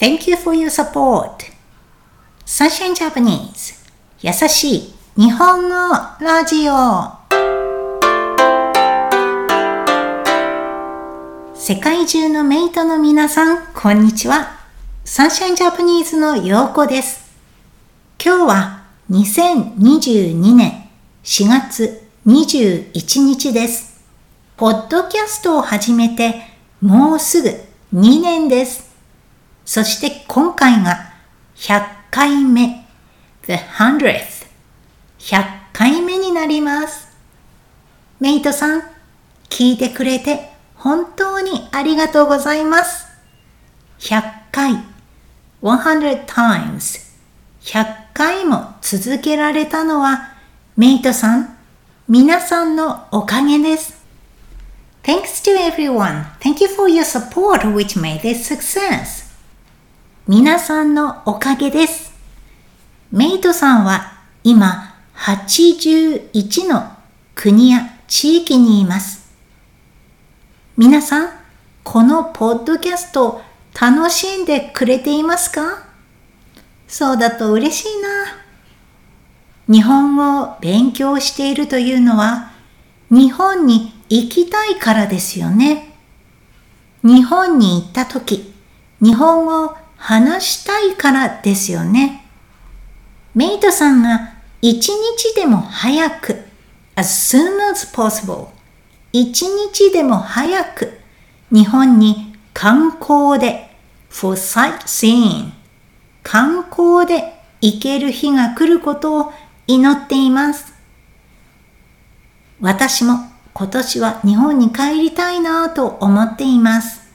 Thank you for your support. Sunshine Japanese 優しい日本語ラジオ世界中のメイトの皆さん、こんにちは。Sunshine Japanese のようこです。今日は2022年4月21日です。ポッドキャストを始めてもうすぐ2年です。そして今回が100回目。The hundredth。100回目になります。メイトさん、聞いてくれて本当にありがとうございます。100回、100 times。100回も続けられたのは、メイトさん、皆さんのおかげです。Thanks to everyone. Thank you for your support which made this success. 皆さんのおかげです。メイトさんは今81の国や地域にいます。皆さん、このポッドキャスト楽しんでくれていますか？そうだと嬉しいな。日本語を勉強しているというのは日本に行きたいからですよね。日本に行った時、日本語を話したいからですよね。メイトさんが一日でも早く as soon as possible 一日でも早く日本に観光で for sightseeing 観光で行ける日が来ることを祈っています。私も今年は日本に帰りたいなぁと思っています。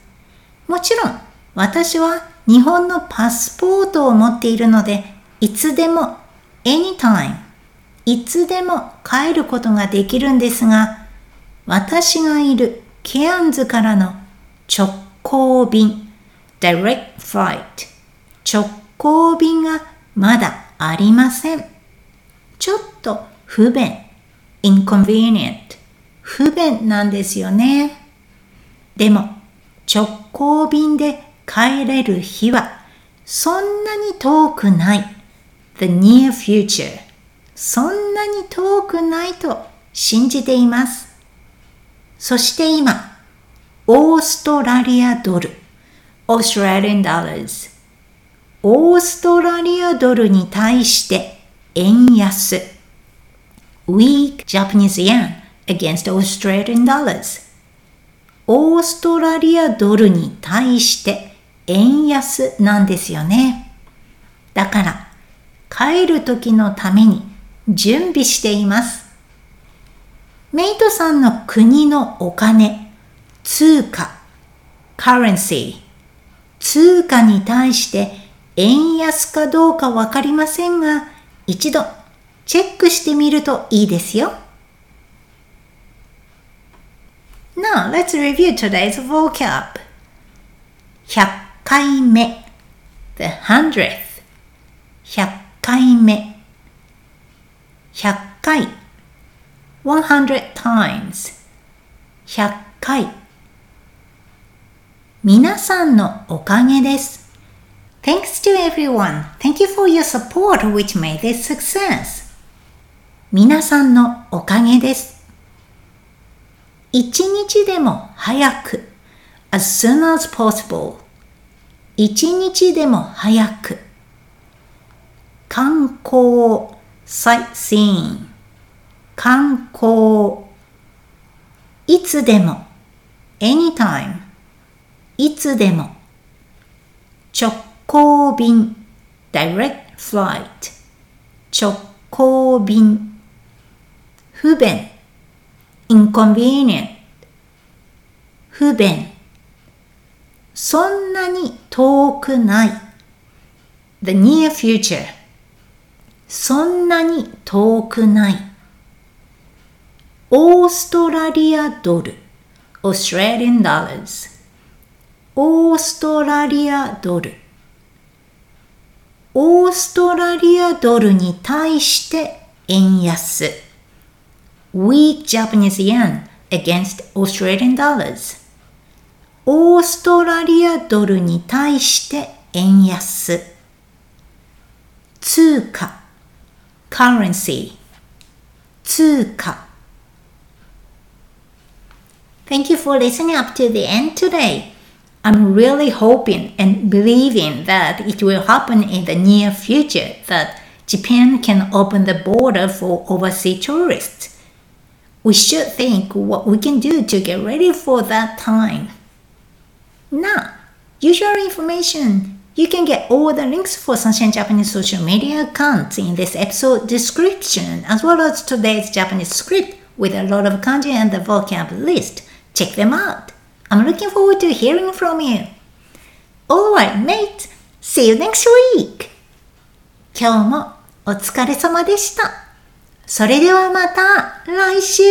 もちろん私は日本のパスポートを持っているので、いつでも、anytime、いつでも帰ることができるんですが、私がいるケアンズからの直行便、direct flight、直行便がまだありません。ちょっと不便、inconvenient、不便なんですよね。でも、直行便で帰れる日はそんなに遠くない。The near future そんなに遠くないと信じています。そして今、オーストラリアドル、Australian dollars オーストラリアドルに対して円安。Weak Japanese yen against Australian dollars オーストラリアドルに対して円安なんですよね。だから、帰る時のために準備しています。メイトさんの国のお金、通貨、currency、通貨に対して円安かどうかわかりませんが、一度チェックしてみるといいですよ。Now let's review today's vocab. 百回目 the hundredth 100回目100回100 times 100回皆さんのおかげです Thanks to everyone. Thank you for your support which made this success. 皆さんのおかげです。一日でも早く as soon as possible 一日でも早く観光 sightseeing 観光いつでも anytime いつでも直行便 direct flight 直行便不便 inconvenient 不便そんなに遠くない。The near future そんなに遠くない。オーストラリアドル Australian dollars オーストラリアドルオーストラリアドルに対して円安 Weak Japanese yen against Australian dollars オーストラリアドルに対して 円安。通貨 currency 通貨 Thank you for listening up to the end today. I'm really hoping and believing that it will happen in the near future that Japan can open the border for overseas tourists. We should think what we can do to get ready for that time. Now, usual information. You can get all the links for Sunshine Japanese social media accounts in this episode description as well as today's Japanese script with a lot of kanji and the vocab list. Check them out. I'm looking forward to hearing from you. Alright, mate. See you next week. 今日もお疲れ様でした。それではまた来週